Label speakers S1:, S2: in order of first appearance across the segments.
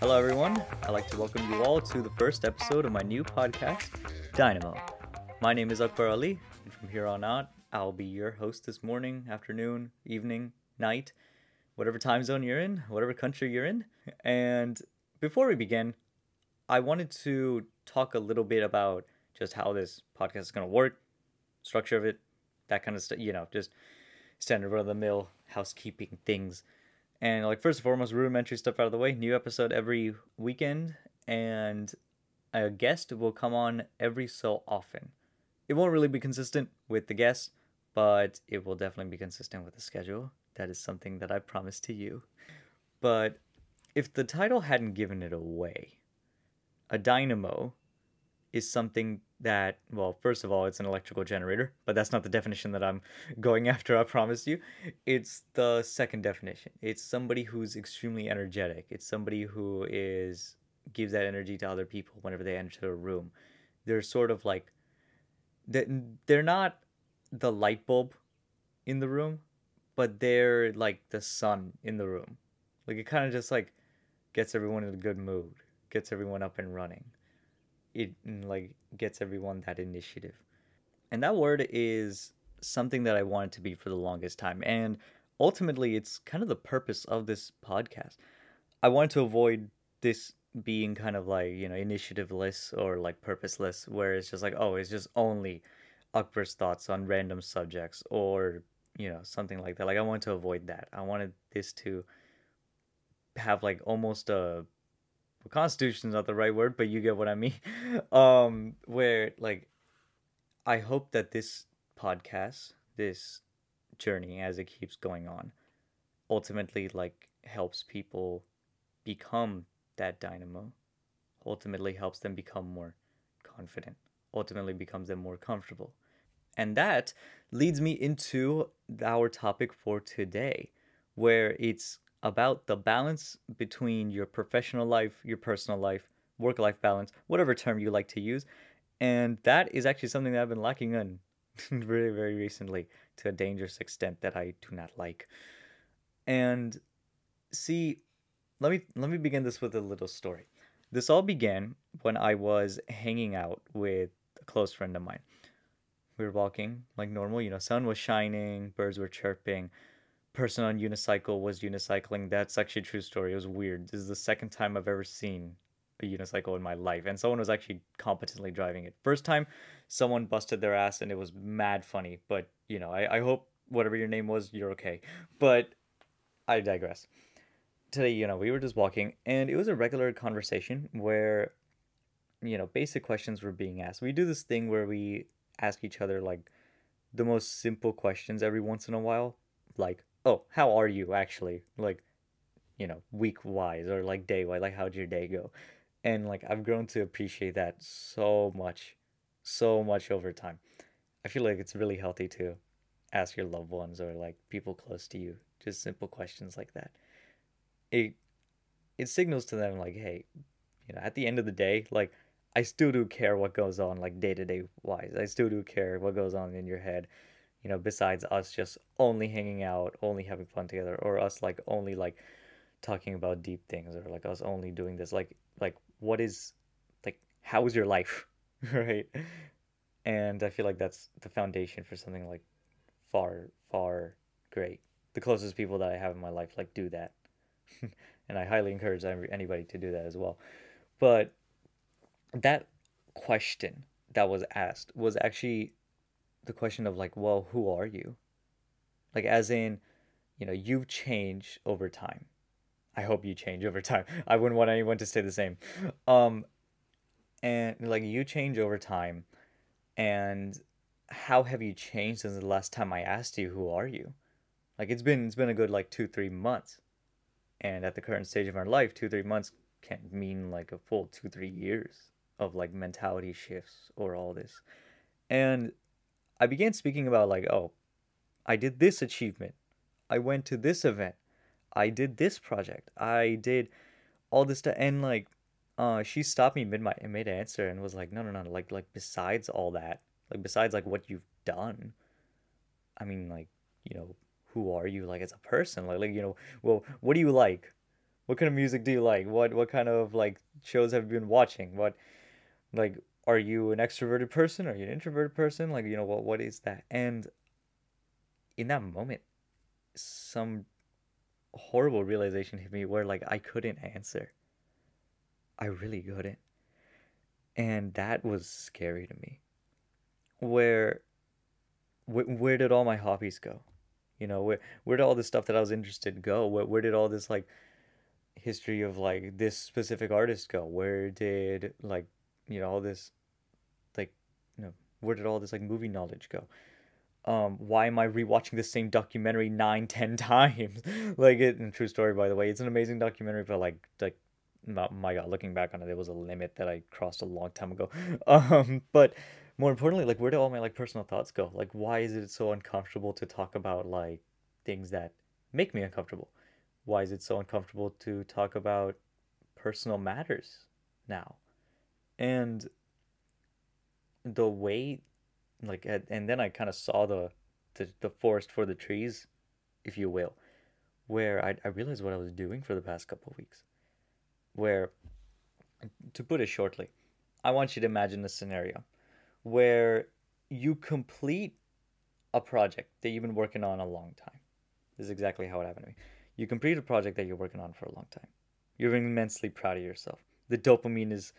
S1: Hello, everyone. I'd like to welcome you all to the first episode of my new podcast, Dynamo. My name is Akbar Ali, and from here on out, I'll be your host this morning, afternoon, evening, night, whatever time zone you're in, whatever country you're in. And before we begin, I wanted to talk a little bit about just how this podcast is going to work, structure of it, that kind of stuff, you know, just standard run of the mill housekeeping things. And like first and foremost, rudimentary stuff out of the way. New episode every weekend, and a guest will come on every so often. It won't really be consistent with the guests, but it will definitely be consistent with the schedule. That is something that I promised to you. But if the title hadn't given it away, a dynamo is something that, well, first of all, it's an electrical generator, but that's not the definition that I'm going after, I promise you. It's the second definition. It's somebody who's extremely energetic. It's somebody who is gives that energy to other people whenever they enter a room. They're sort of like they're not the light bulb in the room, but they're like the sun in the room. Like it kind of just like gets everyone in a good mood, gets everyone up and running it mm, like gets everyone that initiative. And that word is something that I wanted to be for the longest time. And ultimately, it's kind of the purpose of this podcast. I wanted to avoid this being kind of like, you know, initiativeless or like purposeless, where it's just like, oh, it's just only Akbar's thoughts on random subjects or, you know, something like that. Like, I wanted to avoid that. I wanted this to have like almost a well, constitution's not the right word, but you get what I mean. Um, where like, I hope that this podcast, this journey as it keeps going on, ultimately like helps people become that dynamo. Ultimately helps them become more confident. Ultimately becomes them more comfortable. And that leads me into our topic for today, where it's about the balance between your professional life, your personal life, work life balance, whatever term you like to use. And that is actually something that I've been lacking in very, very recently to a dangerous extent that I do not like. And see, let me let me begin this with a little story. This all began when I was hanging out with a close friend of mine. We were walking like normal, you know, sun was shining, birds were chirping, person on unicycle was unicycling. That's actually a true story. It was weird. This is the second time I've ever seen a unicycle in my life, and someone was actually competently driving it. First time, someone busted their ass, and it was mad funny. But you know, I, I hope whatever your name was, you're okay. But I digress. Today, you know, we were just walking, and it was a regular conversation where, you know, basic questions were being asked. We do this thing where we ask each other like the most simple questions every once in a while, like oh, how are you actually? Like, you know, week wise or like day wise, like how'd your day go? And like I've grown to appreciate that so much, so much over time. I feel like it's really healthy to ask your loved ones or like people close to you just simple questions like that. It it signals to them like, hey, you know, at the end of the day, like I still do care what goes on like day to day wise. I still do care what goes on in your head you know, besides us just only hanging out, only having fun together, or us like only like talking about deep things, or like us only doing this. Like, like what is like how is your life, right? And I feel like that's the foundation for something like far, far great. The closest people that I have in my life like do that, and I highly encourage anybody to do that as well. But that question that was asked was actually the question of like, well, who are you? Like, as in, you know, you've changed over time. I hope you change over time. I wouldn't want anyone to stay the same. Um, and like you change over time, and how have you changed since the last time I asked you who are you? Like it's been it's been a good like two three months, and at the current stage of our life, two three months can mean like a full two three years of like mentality shifts or all this, and I began speaking about like, oh, I did this achievement. I went to this event. I did this project. I did all this stuff and like uh she stopped me mid my mid answer and was like, no no no like like besides all that, like besides like what you've done, I mean like, you know, who are you like as a person like like you know well what do you like what kind of music do you like what what kind of like shows have you been watching what like are you an extroverted person are you an introverted person like you know what what is that and in that moment some horrible realization hit me where like I couldn't answer. I really couldn't. And that was scary to me. Where where, where did all my hobbies go? You know, where where did all the stuff that I was interested go? Where where did all this like history of like this specific artist go? Where did like you know all this like you know where did all this like movie knowledge go? um, why am I rewatching the same documentary nine, ten times? like it, and true story by the way, it's an amazing documentary, but like like my god, looking back on it, there was a limit that I crossed a long time ago. Um, but more importantly, like where do all my like personal thoughts go? Like why is it so uncomfortable to talk about like things that make me uncomfortable? Why is it so uncomfortable to talk about personal matters now? And the way like and then I kind of saw the, the the forest for the trees, if you will, where I I realized what I was doing for the past couple of weeks. Where, to put it shortly, I want you to imagine a scenario where you complete a project that you've been working on a long time. This is exactly how it happened to me. You complete a project that you're working on for a long time. You're immensely proud of yourself. The dopamine is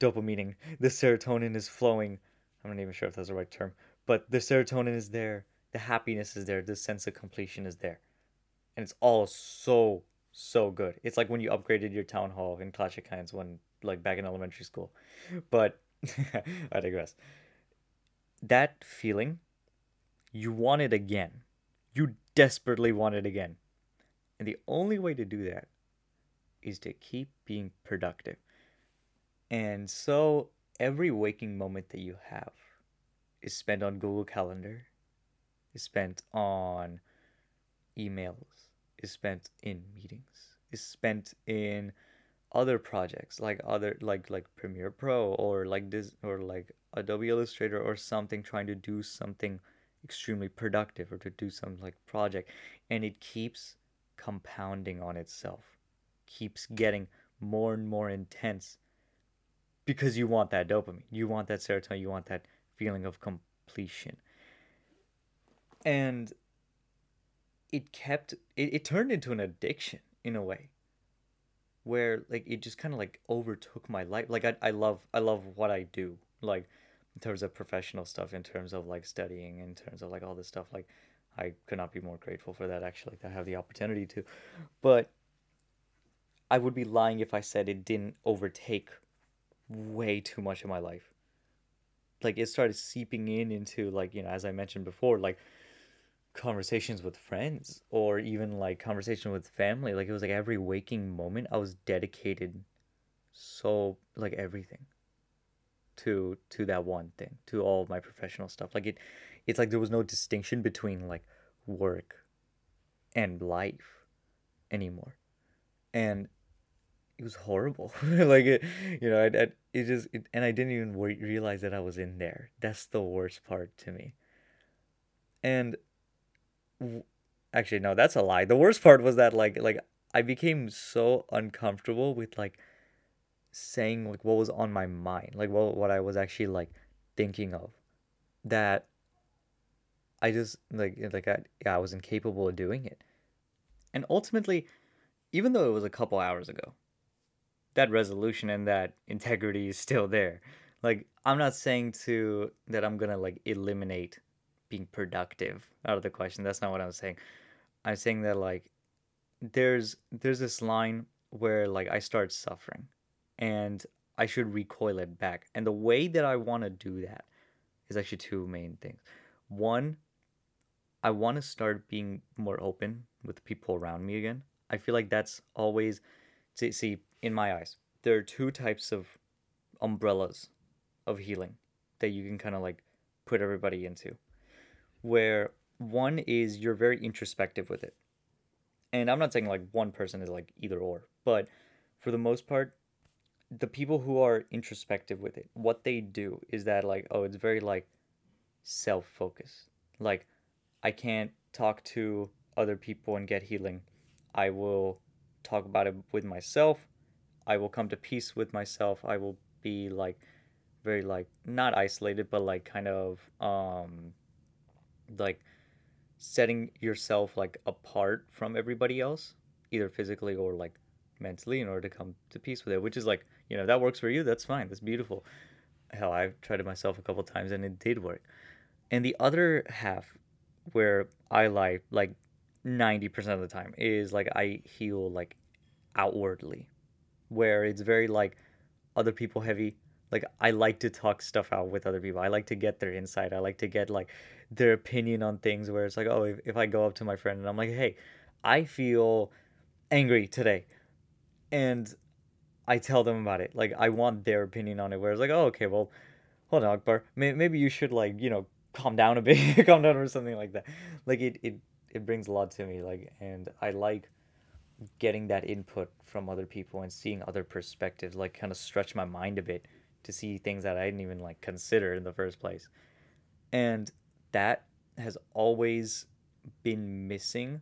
S1: dopamining. The serotonin is flowing I'm not even sure if that's the right term, but the serotonin is there, the happiness is there, the sense of completion is there. And it's all so, so good. It's like when you upgraded your town hall in Clash of Clans when, like, back in elementary school. But I digress. That feeling, you want it again. You desperately want it again. And the only way to do that is to keep being productive. And so every waking moment that you have is spent on Google Calendar, is spent on emails, is spent in meetings, is spent in other projects like other like like Premiere Pro or like this or like Adobe Illustrator or something trying to do something extremely productive or to do some like project. And it keeps compounding on itself keeps getting more and more intense because you want that dopamine, you want that serotonin, you want that feeling of completion. And it kept it, it turned into an addiction in a way where like it just kind of like overtook my life. Like I, I love i love what i do like in terms of professional stuff in terms of like studying in terms of like all this stuff. Like i could not be more grateful for that actually to have the opportunity to. But i would be lying if i said it didn't overtake way too much in my life. Like it started seeping in into like, you know, as I mentioned before, like conversations with friends or even like conversation with family. Like it was like every waking moment I was dedicated so like everything to to that one thing, to all my professional stuff. Like it it's like there was no distinction between like work and life anymore. And it was horrible. like it, you know, I, I, it just, it, and I didn't even re- realize that I was in there. That's the worst part to me. And w- actually, no, that's a lie. The worst part was that like, like I became so uncomfortable with like saying like what was on my mind, like what what I was actually like thinking of, that I just like like I yeah I was incapable of doing it, and ultimately, even though it was a couple hours ago, that resolution and that integrity is still there. Like I'm not saying to that I'm gonna like eliminate being productive out of the question. That's not what I'm saying. I'm saying that like there's there's this line where like I start suffering and I should recoil it back. And the way that I want to do that is actually two main things. One, I want to start being more open with people around me again. I feel like that's always see, see in my eyes, there are two types of umbrellas of healing that you can kind of like put everybody into. Where one is you're very introspective with it. And I'm not saying like one person is like either or, but for the most part, the people who are introspective with it, what they do is that like, oh, it's very like self focused. Like, I can't talk to other people and get healing. I will talk about it with myself. I will come to peace with myself. I will be like very like not isolated but like kind of um like setting yourself like apart from everybody else either physically or like mentally in order to come to peace with it which is like you know that works for you. That's fine. That's beautiful. Hell i've tried it myself a couple times and it did work. And the other half where i lie like 90% of the time is like i heal like outwardly where it's very like other people heavy. Like i like to talk stuff out with other people. I like to get their insight. I like to get like their opinion on things where it's like oh if, if i go up to my friend and i'm like hey i feel angry today and i tell them about it. Like i want their opinion on it where it's like oh okay well hold on akbar. Maybe you should like you know calm down a bit calm down or something like that. Like it, it it brings a lot to me like and i like getting that input from other people and seeing other perspectives like kind of stretch my mind a bit to see things that I didn't even like consider in the first place. And that has always been missing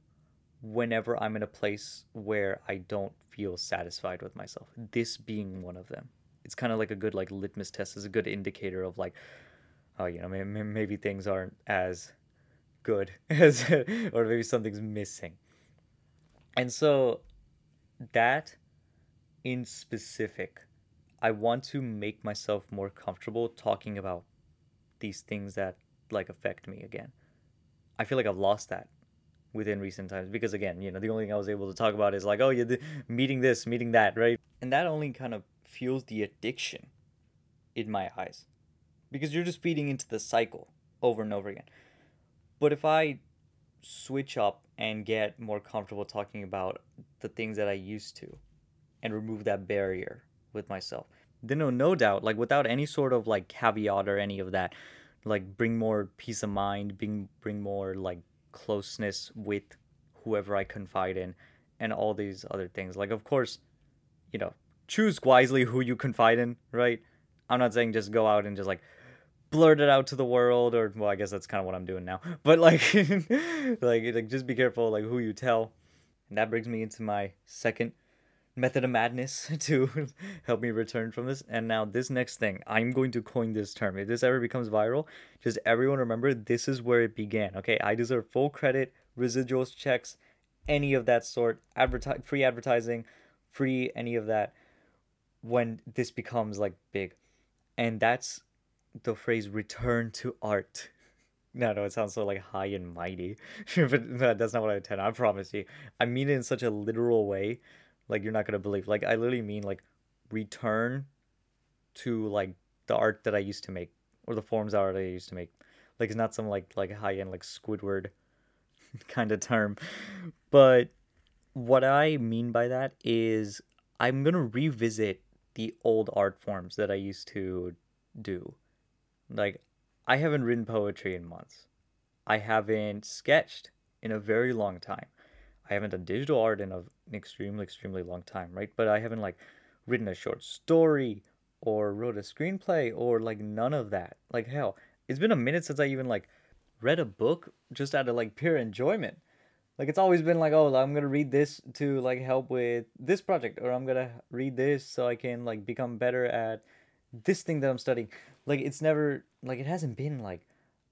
S1: whenever I'm in a place where I don't feel satisfied with myself. This being one of them. It's kind of like a good like litmus test is a good indicator of like oh you know maybe, maybe things aren't as good as or maybe something's missing. And so that in specific I want to make myself more comfortable talking about these things that like affect me again. I feel like I've lost that within recent times because again, you know, the only thing I was able to talk about is like, oh, you're meeting this, meeting that, right? And that only kind of fuels the addiction in my eyes because you're just feeding into the cycle over and over again. But if I switch up and get more comfortable talking about the things that I used to and remove that barrier with myself. Then no, no doubt, like without any sort of like caveat or any of that, like bring more peace of mind, bring bring more like closeness with whoever I confide in, and all these other things. Like of course, you know, choose wisely who you confide in, right? I'm not saying just go out and just like blurt it out to the world or well i guess that's kind of what i'm doing now but like like like just be careful like who you tell and that brings me into my second method of madness to help me return from this. And now this next thing, I'm going to coin this term. If this ever becomes viral, just everyone remember this is where it began. Okay, I deserve full credit, residuals, checks, any of that sort, advertise free advertising, free any of that when this becomes like big. And that's the phrase return to art. No, no, it sounds so like high and mighty, but no, that's not what I intend. I promise you. I mean it in such a literal way like you're not gonna believe. Like I literally mean like return to like the art that I used to make or the forms art I used to make. Like it's not some like like high end like Squidward kind of term, but what I mean by that is I'm gonna revisit the old art forms that I used to do. Like I haven't written poetry in months. I haven't sketched in a very long time. I haven't done digital art in a, an extremely, extremely long time, right? But I haven't like written a short story or wrote a screenplay or like none of that. Like hell, it's been a minute since I even like read a book just out of like pure enjoyment. Like it's always been like, oh, I'm gonna read this to like help with this project, or I'm gonna read this so I can like become better at this thing that I'm studying. Like it's never like it hasn't been like,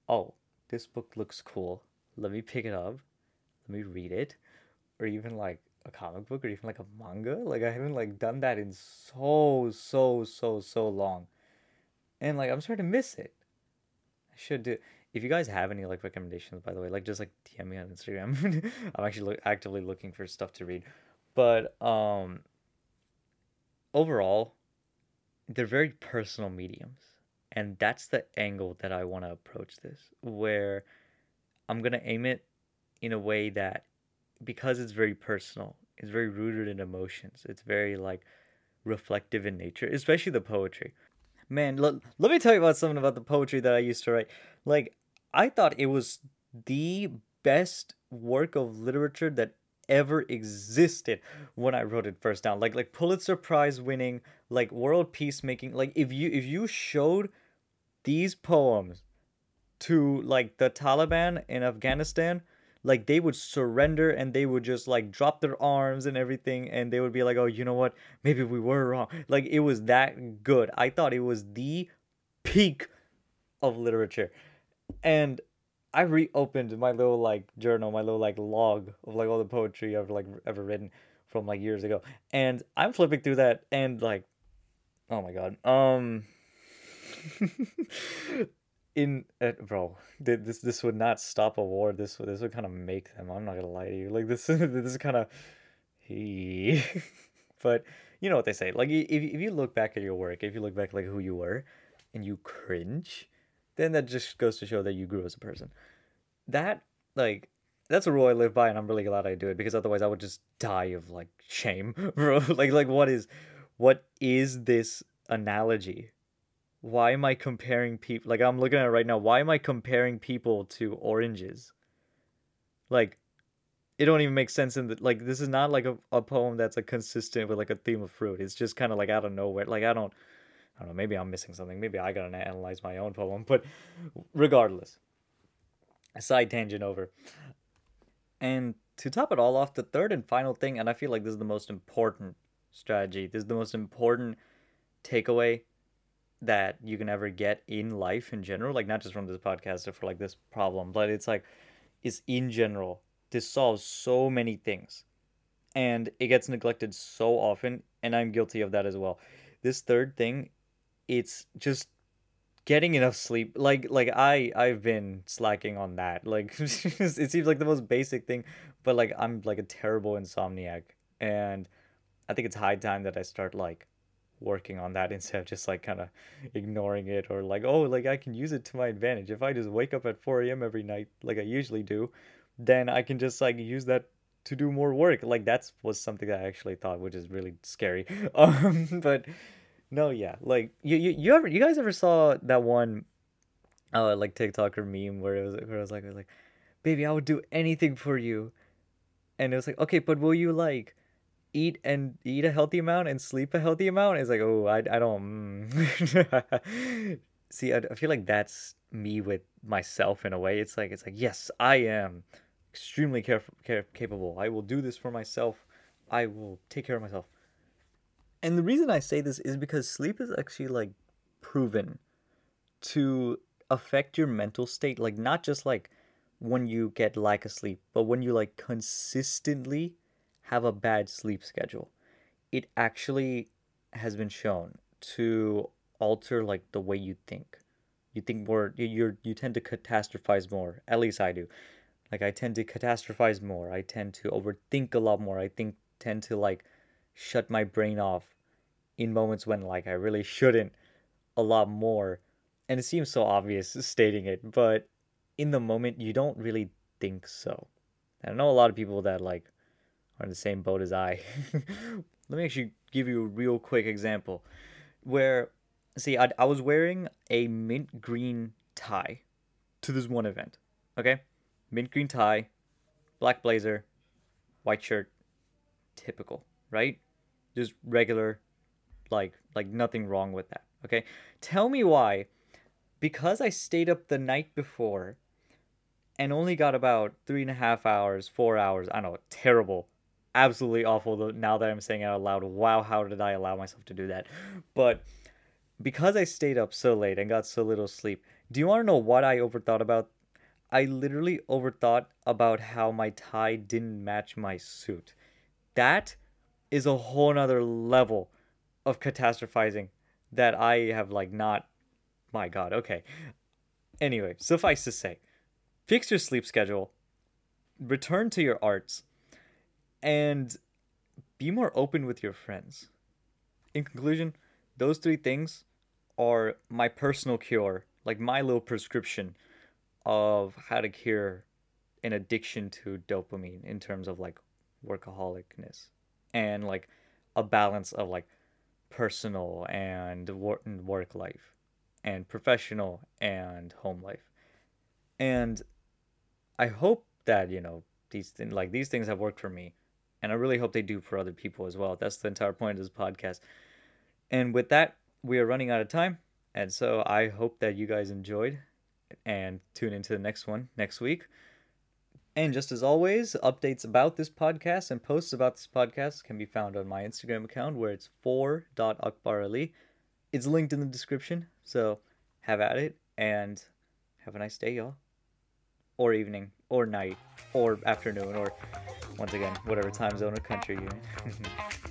S1: oh, this book looks cool. Let me pick it up. Let me read it or even like a comic book or even like a manga. Like I haven't like done that in so so so so long, and like I'm starting to miss it. I should do. If you guys have any like recommendations, by the way, like just like DM me on Instagram. I'm actually lo- actively looking for stuff to read, but um. Overall, they're very personal mediums, and that's the angle that I want to approach this. Where I'm gonna aim it in a way that because it's very personal, it's very rooted in emotions. It's very like reflective in nature, especially the poetry. Man, let, let me tell you about something about the poetry that I used to write. Like, I thought it was the best work of literature that ever existed when I wrote it first down. Like like Pulitzer Prize winning, like world peacemaking. Like if you if you showed these poems to like the Taliban in Afghanistan, like they would surrender and they would just like drop their arms and everything and they would be like oh you know what maybe we were wrong like it was that good i thought it was the peak of literature and i reopened my little like journal my little like log of like all the poetry i've like ever written from like years ago. And i'm flipping through that and like oh my god um in uh, bro this this would not stop a war. This would this would kind of make them i'm not gonna lie to you. Like this this is kind of he but you know what they say like if, if you look back at your work if you look back like who you were and you cringe then that just goes to show that you grew as a person that like that's a rule i live by and i'm really glad i do it because otherwise i would just die of like shame bro like like what is what is this analogy why am I comparing people? Like I'm looking at it right now. Why am I comparing people to oranges? Like, it don't even make sense in the like. This is not like a, a poem that's like consistent with like a theme of fruit. It's just kind of like out of nowhere. Like I don't, I don't know. Maybe I'm missing something. Maybe I gotta analyze my own poem. But regardless, a side tangent over. And to top it all off, the third and final thing, and I feel like this is the most important strategy. This is the most important takeaway that you can ever get in life in general like not just from this podcast or for like this problem but it's like is in general this solves so many things and it gets neglected so often and i'm guilty of that as well this third thing it's just getting enough sleep like like i i've been slacking on that like it seems like the most basic thing but like i'm like a terrible insomniac and i think it's high time that i start like working on that instead of just like kind of ignoring it or like oh like i can use it to my advantage. If i just wake up at 4 a.m every night like i usually do then i can just like use that to do more work. Like that's was something that i actually thought which is really scary. Um but no yeah like you you, you ever you guys ever saw that one uh like tiktoker meme where it was where it was like was like baby i would do anything for you. And it was like okay but will you like eat and eat a healthy amount and sleep a healthy amount? It's like oh i, I don't mm. see I, I feel like that's me with myself in a way. It's like it's like yes i am extremely care, care, capable. I will do this for myself. I will take care of myself and the reason i say this is because sleep is actually like proven to affect your mental state like not just like when you get lack of sleep but when you like consistently have a bad sleep schedule, it actually has been shown to alter like the way you think. You think more you're you tend to catastrophize more. At least I do. Like I tend to catastrophize more. I tend to overthink a lot more. I think tend to like shut my brain off in moments when like I really shouldn't a lot more. And it seems so obvious stating it, but in the moment you don't really think so. I know a lot of people that like are in the same boat as I. Let me actually give you a real quick example where, see, I, I was wearing a mint green tie to this one event. Okay? Mint green tie, black blazer, white shirt, typical, right? Just regular, like, like nothing wrong with that. Okay? Tell me why, because I stayed up the night before and only got about three and a half hours, four hours, I know, terrible absolutely awful now that I'm saying it out loud. Wow, how did I allow myself to do that? But because I stayed up so late and got so little sleep, do you want to know what I overthought about? I literally overthought about how my tie didn't match my suit. That is a whole nother level of catastrophizing that I have like not my god, okay. Anyway, suffice to say, fix your sleep schedule, return to your arts, and be more open with your friends. In conclusion, those three things are my personal cure, like my little prescription of how to cure an addiction to dopamine in terms of like workaholicness and like a balance of like personal and work life and professional and home life. And I hope that, you know, these things like these things have worked for me and I really hope they do for other people as well. That's the entire point of this podcast. And with that, we are running out of time. And so I hope that you guys enjoyed and tune into the next one next week. And just as always, updates about this podcast and posts about this podcast can be found on my Instagram account where it's for.akbarali. It's linked in the description, so have at it and have a nice day, y'all. Or evening, or night, or afternoon, or once again, whatever time zone or country you're in.